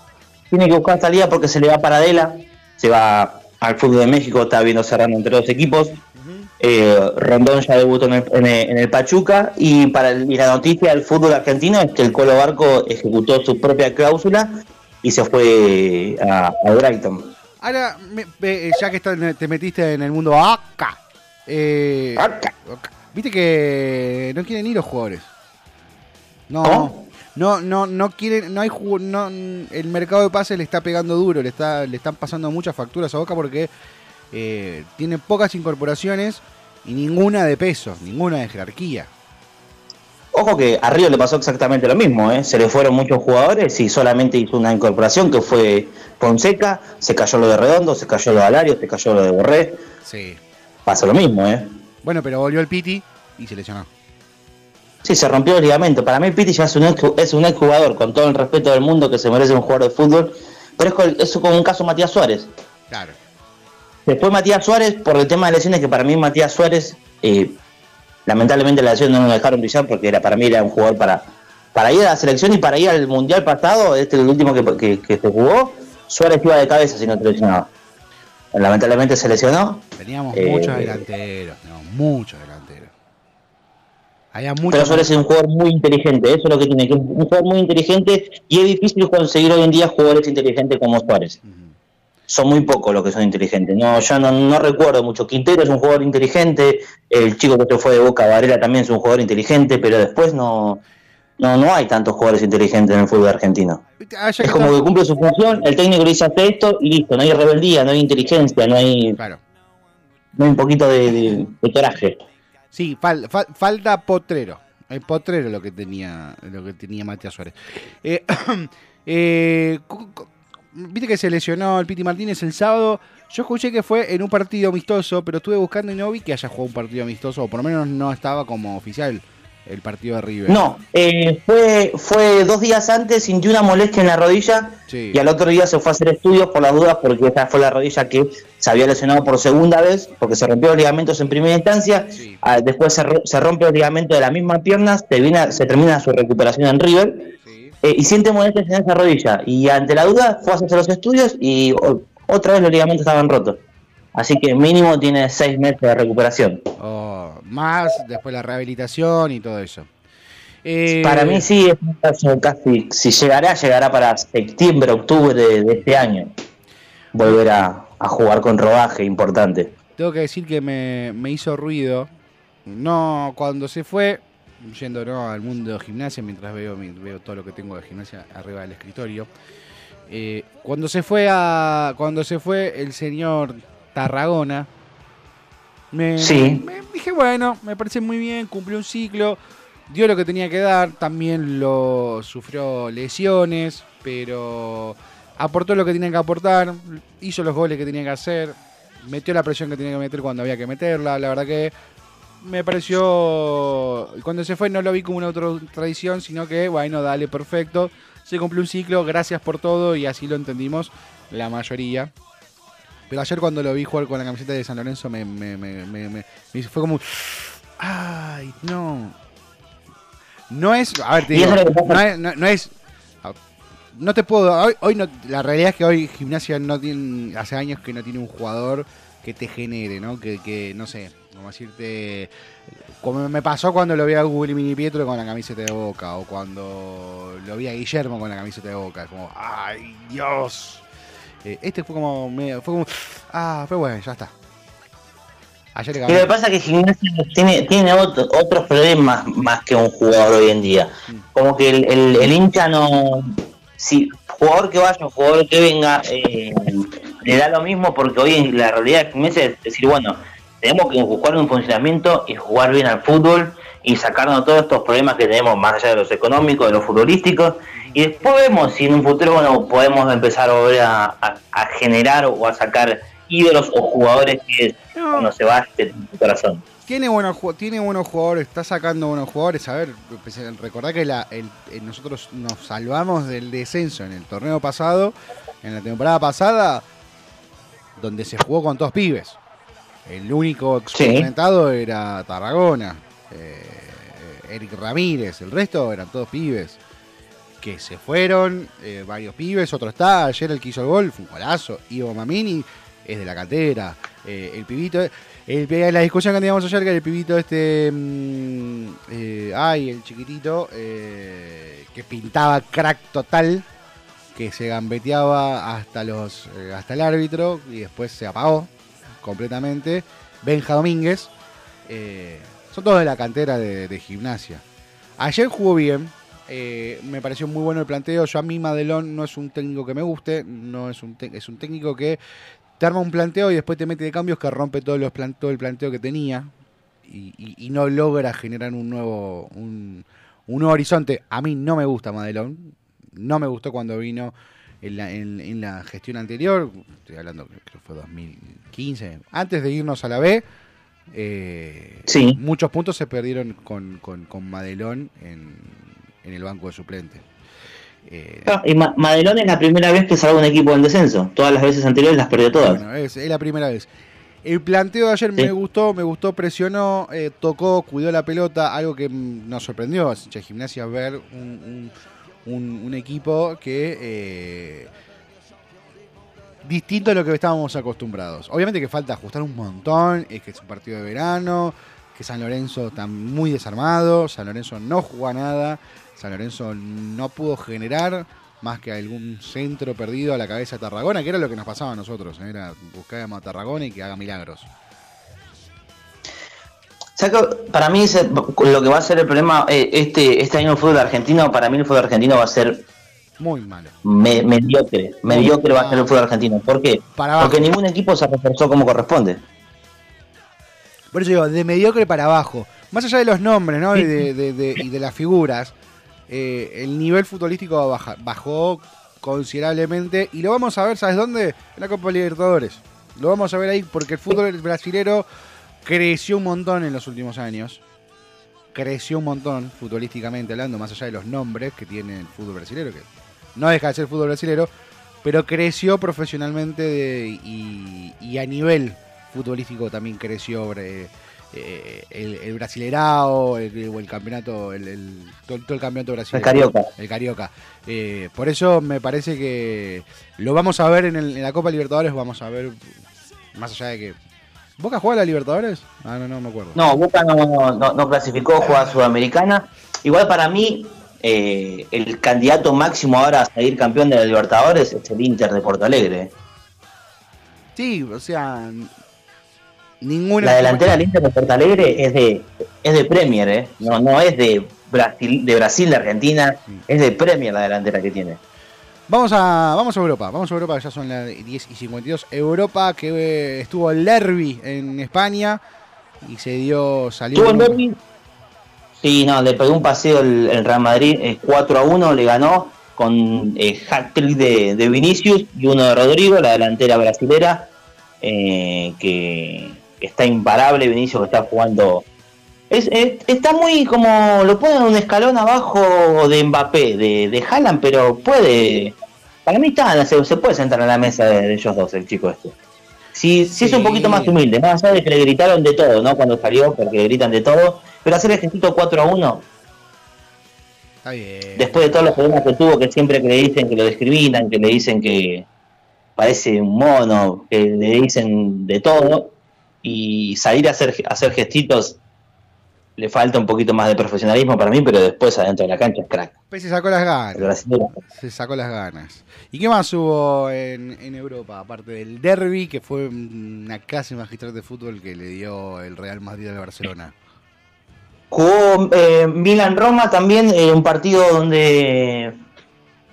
tiene que buscar salida porque se le va para Adela, se va al fútbol de México, está viendo cerrando entre dos equipos. Eh, Rondón ya debutó en el, en el- en el Pachuca y para el- y la noticia del fútbol argentino es que el Colo Barco ejecutó su propia cláusula y se fue a, a Brighton. Ahora, me- me- ya que está- te metiste en el mundo acá, eh, Acá. viste que no quieren ir los jugadores. No, ¿Cómo? no, no, no quieren, no hay no, el mercado de pases le está pegando duro, le está, le están pasando muchas facturas a Boca porque eh, tiene pocas incorporaciones y ninguna de peso, ninguna de jerarquía. Ojo que a Río le pasó exactamente lo mismo, ¿eh? se le fueron muchos jugadores y solamente hizo una incorporación que fue Fonseca, se cayó lo de Redondo, se cayó lo de Alario, se cayó lo de Borré, Sí. pasa lo mismo, ¿eh? Bueno, pero volvió el Piti y se lesionó. Sí, se rompió el ligamento. Para mí Piti ya es un, ex, es un ex jugador, con todo el respeto del mundo que se merece un jugador de fútbol, pero es, es como un caso Matías Suárez. Claro. Después Matías Suárez, por el tema de lesiones, que para mí Matías Suárez, eh, lamentablemente la lesión no nos dejaron brillar porque era para mí era un jugador para, para ir a la selección y para ir al mundial pasado, este el último que, que- que se jugó, Suárez iba de cabeza si no te lesionaba. Lamentablemente se lesionó. Teníamos Eh, muchos delanteros, teníamos muchos delanteros. Había muchos. Pero Suárez es un jugador muy inteligente, eso es lo que tiene, que es un jugador muy inteligente y es difícil conseguir hoy en día jugadores inteligentes como Suárez. Son muy pocos los que son inteligentes. No, yo no, no recuerdo mucho. Quintero es un jugador inteligente, el chico que fue de Boca Varela también es un jugador inteligente, pero después no, no, no hay tantos jugadores inteligentes en el fútbol argentino. Ah, ya Es como está- que cumple su función, el técnico le dice hace esto y listo, no hay rebeldía, no hay inteligencia, no hay, Claro. no hay un poquito de, de- de coraje. Sí, fal- fal- falta potrero. El potrero lo que tenía, lo que tenía Matías Suárez. Eh, eh, Viste que se lesionó el Piti Martínez el sábado. Yo escuché que fue en un partido amistoso, pero estuve buscando y no vi que haya jugado un partido amistoso, o por lo menos no estaba como oficial el partido de River. No, eh, fue, fue dos días antes, sintió una molestia en la rodilla Sí. y al otro día se fue a hacer estudios por las dudas porque esa fue la rodilla que se había lesionado por segunda vez porque se rompió los ligamentos en primera instancia, Sí. ah, después se, ro- se rompe el ligamento de la misma pierna, se, viene- se termina su recuperación en River. Eh, y siente molestias en esa rodilla y ante la duda fue a hacerse los estudios y o- otra vez los ligamentos estaban rotos. Así que mínimo tiene seis meses de recuperación. O más, después la rehabilitación y todo eso. Eh, Para mí sí, es un caso casi, si llegará, llegará para septiembre, octubre de, de este año. Volver a, a jugar con rodaje importante. Tengo que decir que me, me hizo ruido. No, cuando se fue, yendo ¿no? al mundo de gimnasia, mientras veo, veo todo lo que tengo de gimnasia arriba del escritorio. eh, cuando se fue a. Cuando se fue el señor Tarragona. Me, Sí. me dije, bueno, me parece muy bien, cumplió un ciclo, dio lo que tenía que dar, también lo sufrió lesiones, pero aportó lo que tenía que aportar, hizo los goles que tenía que hacer, metió la presión que tenía que meter cuando había que meterla, la verdad que me pareció, cuando se fue no lo vi como una otra tradición, sino que, bueno, dale, perfecto, se cumplió un ciclo, gracias por todo y así lo entendimos la mayoría. Pero ayer cuando lo vi jugar con la camiseta de San Lorenzo me, me- me- me- me- me hizo- fue como... Ay, no. No es... A ver, te digo, no es... No, no es- no te puedo... Hoy, hoy no, la realidad es que hoy Gimnasia no tiene... Hace años que no tiene un jugador que te genere, ¿no? Que, que no sé, como decirte... Como me pasó cuando lo vi a Google Mini Pietro con la camiseta de Boca, o cuando lo vi a Guillermo con la camiseta de Boca. Como, ¡ay, Dios! Eh, este fue como, medio- fue como, ah, fue bueno, ya está. Ayer le Y lo que pasa es que Gimnasia tiene, tiene otro- otros problemas más que un jugador hoy en día. Como que el, el- el hincha no. Si jugador que vaya, jugador que venga, eh, le da lo mismo porque hoy en la realidad de Gimnasia es decir, bueno, tenemos que buscar un funcionamiento y jugar bien al fútbol y sacarnos todos estos problemas que tenemos más allá de los económicos, de los futbolísticos. Y después vemos si en un futuro bueno, podemos empezar a volver a, a- a generar o a sacar ídolos o jugadores que cuando se va de tu corazón. Tiene buenos, tiene buenos jugadores, está sacando buenos jugadores. A ver, pues, eh, recordá que la, el- eh, nosotros nos salvamos del descenso en el torneo pasado, en la temporada pasada, donde se jugó con todos pibes. El único experimentado era Tarragona, eh, Eric Ramírez, el resto eran todos pibes. Que se fueron, eh, varios pibes, otro está, ayer el que hizo el gol fue un golazo, Ivo Mamini es de la cantera, eh, el pibito, el- la discusión que teníamos ayer que el pibito este, mm, eh, ay, el chiquitito, eh, que pintaba crack total, que se gambeteaba hasta los eh, hasta el árbitro y después se apagó completamente. Benja Domínguez. eh, son todos de la cantera de, gimnasia. Ayer jugó bien. eh, me pareció muy bueno el planteo. Yo a mí Madelón no es un técnico que me guste. No es un, es un técnico que te arma un planteo y después te mete de cambios que rompe los todo el planteo que tenía. Y, no logra generar un nuevo, un nuevo horizonte. A mí no me gusta Madelón. No me gustó cuando vino en la, en- en la gestión anterior. Estoy hablando, creo que fue 2015. Antes de irnos a la B. eh, Sí. Muchos puntos se perdieron con, con, con Madelón en, en el banco de suplente. Eh, Ah, Y Ma- Madelón es la primera vez que salva un equipo en descenso. Todas las veces anteriores las perdió todas. Bueno, es, es la primera vez. El planteo de ayer me gustó, me gustó, presionó, eh, tocó, cuidó la pelota, algo que nos sorprendió a gimnasia ver un, un- un- equipo que eh, distinto a lo que estábamos acostumbrados. Obviamente que falta ajustar un montón, es que es un partido de verano, que San Lorenzo está muy desarmado, San Lorenzo no juega nada, San Lorenzo no pudo generar más que algún centro perdido a la cabeza de Tarragona, que era lo que nos pasaba a nosotros, ¿eh? era buscar a Tarragona y que haga milagros. Para mí ese- lo que va a ser el problema eh, este, este año el fútbol argentino, para mí el fútbol argentino va a ser Muy malo. me- mediocre. Mediocre va a ser el fútbol argentino. ¿Por qué? Para. Porque ningún equipo se reforzó como corresponde. Por eso digo, de mediocre para abajo. Más allá de los nombres ¿no? y, de, de- de- y de las figuras, eh, el nivel futbolístico baja- bajó considerablemente. Y lo vamos a ver, ¿sabes dónde? En la Copa Libertadores. Lo vamos a ver ahí porque el fútbol brasilero creció un montón en los últimos años. Creció un montón futbolísticamente hablando, más allá de los nombres que tiene el fútbol brasilero, que no deja de ser fútbol brasilero, pero creció profesionalmente de- y, y a nivel futbolístico también creció eh, eh, el, el Brasilerao, el, o el campeonato, el, el- todo, todo el campeonato brasileño. El Carioca. El Carioca. Eh, por eso me parece que lo vamos a ver en, el- en la Copa Libertadores, vamos a ver Más allá de que. ¿Boca juega a la Libertadores? Ah, no, no me acuerdo. No, Boca no, no, no clasificó, juega Sudamericana. Igual para mí, eh, el candidato máximo ahora a salir campeón de la Libertadores es el Inter de Porto Alegre. Sí, o sea. Ninguna. La delantera del Inter de Porto Alegre es de, es de Premier, ¿eh? No, no es de Brasil, de Brasil, de Argentina, es de Premier la delantera que tiene. Vamos a, vamos a Europa, vamos a Europa, ya son las 10 y 52. Europa, que eh, estuvo el Derby en España y se dio, salió. ¿Tuvo el derbi? Sí, no, le pegó un paseo el, el Real Madrid, eh, 4 a 1, le ganó con eh, hat-trick de, de Vinicius y uno de Rodrigo, la delantera brasilera, eh, que, que está imparable, Vinicius que está jugando... Es, es- está muy como, lo ponen un escalón abajo de Mbappé, de, de Haaland, pero puede... Para mí está, se, se puede sentar a la mesa de, de ellos dos, el chico este. Si, si es un poquito más humilde, más allá de que le gritaron de todo, ¿no? Cuando salió, porque le gritan de todo, pero hacer el gestito 4 a 1, Está bien. después de todos los problemas que tuvo, que siempre que le dicen que lo discriminan, que le dicen que parece un mono, que le dicen de todo, y salir a hacer, a hacer gestitos le falta un poquito más de profesionalismo para mí, pero después adentro de la cancha es crack. Pues se sacó las ganas. Se sacó las ganas. ¿Y qué más hubo en, en Europa? Aparte del Derby, que fue una clase magistral de fútbol que le dio el Real Madrid al Barcelona. Jugó eh, Milan-Roma también, eh, un partido donde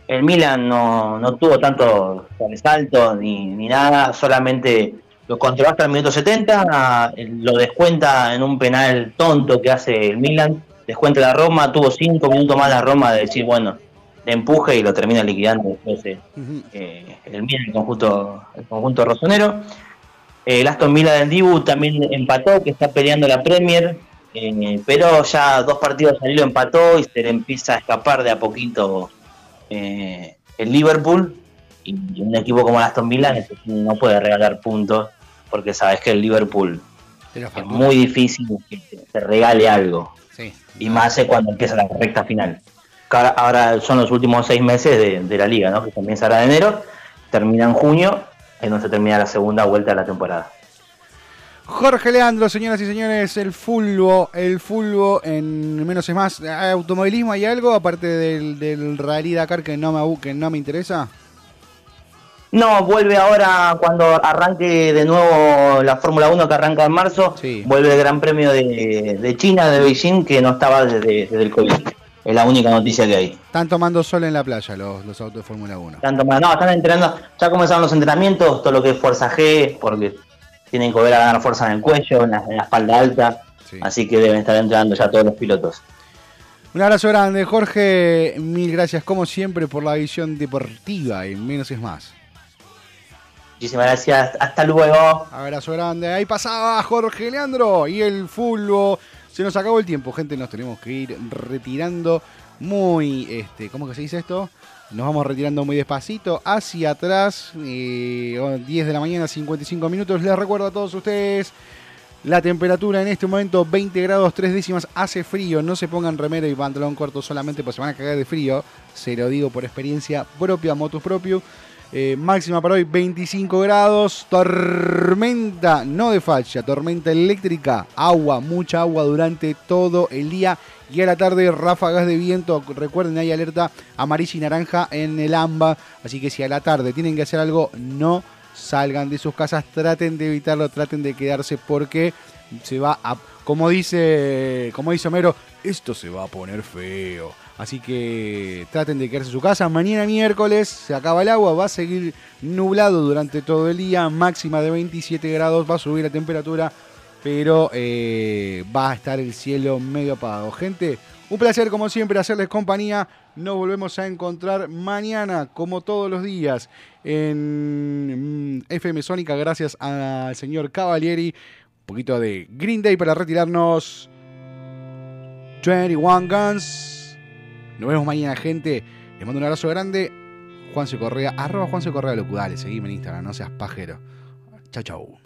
el Milan no, no tuvo tanto sobresalto ni, ni nada, solamente lo controló hasta el minuto 70, eh, lo descuenta en un penal tonto que hace el Milan, descuenta la Roma, tuvo cinco minutos más la Roma de decir, bueno, le empuje y lo termina liquidando después eh, eh, el Milan, el conjunto, el conjunto rosonero. El Aston Villa del Dibu también empató, que está peleando la Premier, eh, pero ya dos partidos al hilo empató y se le empieza a escapar de a poquito eh, el Liverpool. Y un equipo como el Aston Villa no puede regalar puntos porque sabes que el Liverpool es muy difícil que te- regale algo. Sí. Y más eh, cuando empieza la recta final. Ahora, ahora son los últimos seis meses de, de la liga, ¿no? Que comienza ahora en enero, termina en junio, es donde se termina la segunda vuelta de la temporada. Jorge Leandro, señoras y señores, el fulbo, el fulbo en menos es más. ¿Hay ¿Automovilismo hay algo aparte del, del Rally Dakar que no me, que no me interesa? No, vuelve ahora cuando arranque de nuevo la Fórmula 1 que arranca en marzo, Sí. vuelve el Gran Premio de, de China, de Beijing, que no estaba desde, desde el COVID. Es la única noticia que hay. Están tomando sol en la playa los, los autos de Fórmula 1. Tanto más, no, están entrenando, ya comenzaron los entrenamientos, todo lo que es fuerza G, porque tienen que volver a ganar fuerza en el cuello, en la, en la espalda alta, Sí. así que deben estar entrenando ya todos los pilotos. Un abrazo grande, Jorge. Mil gracias, como siempre, por la visión deportiva en menos es más. Muchísimas gracias, hasta luego. Abrazo grande. Ahí pasaba Jorge Leandro y el fulbo. Se nos acabó el tiempo, gente. Nos tenemos que ir retirando muy. este ¿Cómo que se dice esto? Nos vamos retirando muy despacito hacia atrás. eh, 10 de la mañana, 55 minutos. Les recuerdo a todos ustedes. La temperatura en este momento 20 grados 3 décimas, hace frío, no se pongan remero y pantalón corto solamente porque se van a cagar de frío, se lo digo por experiencia propia, motus propio. Eh, máxima para hoy 25 grados, tormenta, no de facha, tormenta eléctrica, agua, mucha agua durante todo el día y a la tarde ráfagas de viento. Recuerden, hay alerta amarilla y naranja en el AMBA, así que si a la tarde tienen que hacer algo, no salgan de sus casas, traten de evitarlo, traten de quedarse porque se va a, como dice, como dice Homero, esto se va a poner feo. Así que traten de quedarse en su casa. Mañana miércoles se acaba el agua, va a seguir nublado durante todo el día, máxima de 27 grados, va a subir la temperatura, pero eh, va a estar el cielo medio apagado. Gente, un placer como siempre hacerles compañía. Nos volvemos a encontrar mañana, como todos los días, en mm, FM Sónica, gracias al señor Cavalieri. Un poquito de Green Day para retirarnos. 21 Guns. Nos vemos mañana, gente. Les mando un abrazo grande. Juanse Correa, arroba Juanse Correa Locu. Dale, seguime en Instagram, no seas pajero. Chau, chau.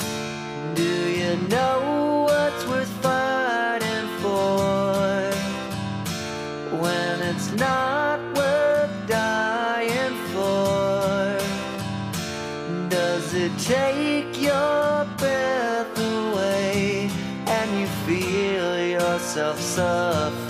Do you know what's worth fighting for when it's not worth dying for? Does it take your breath away and you feel yourself suffer?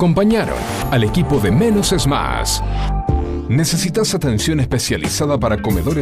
acompañaron al equipo de Menos es Más. ¿Necesitas atención especializada para comedores?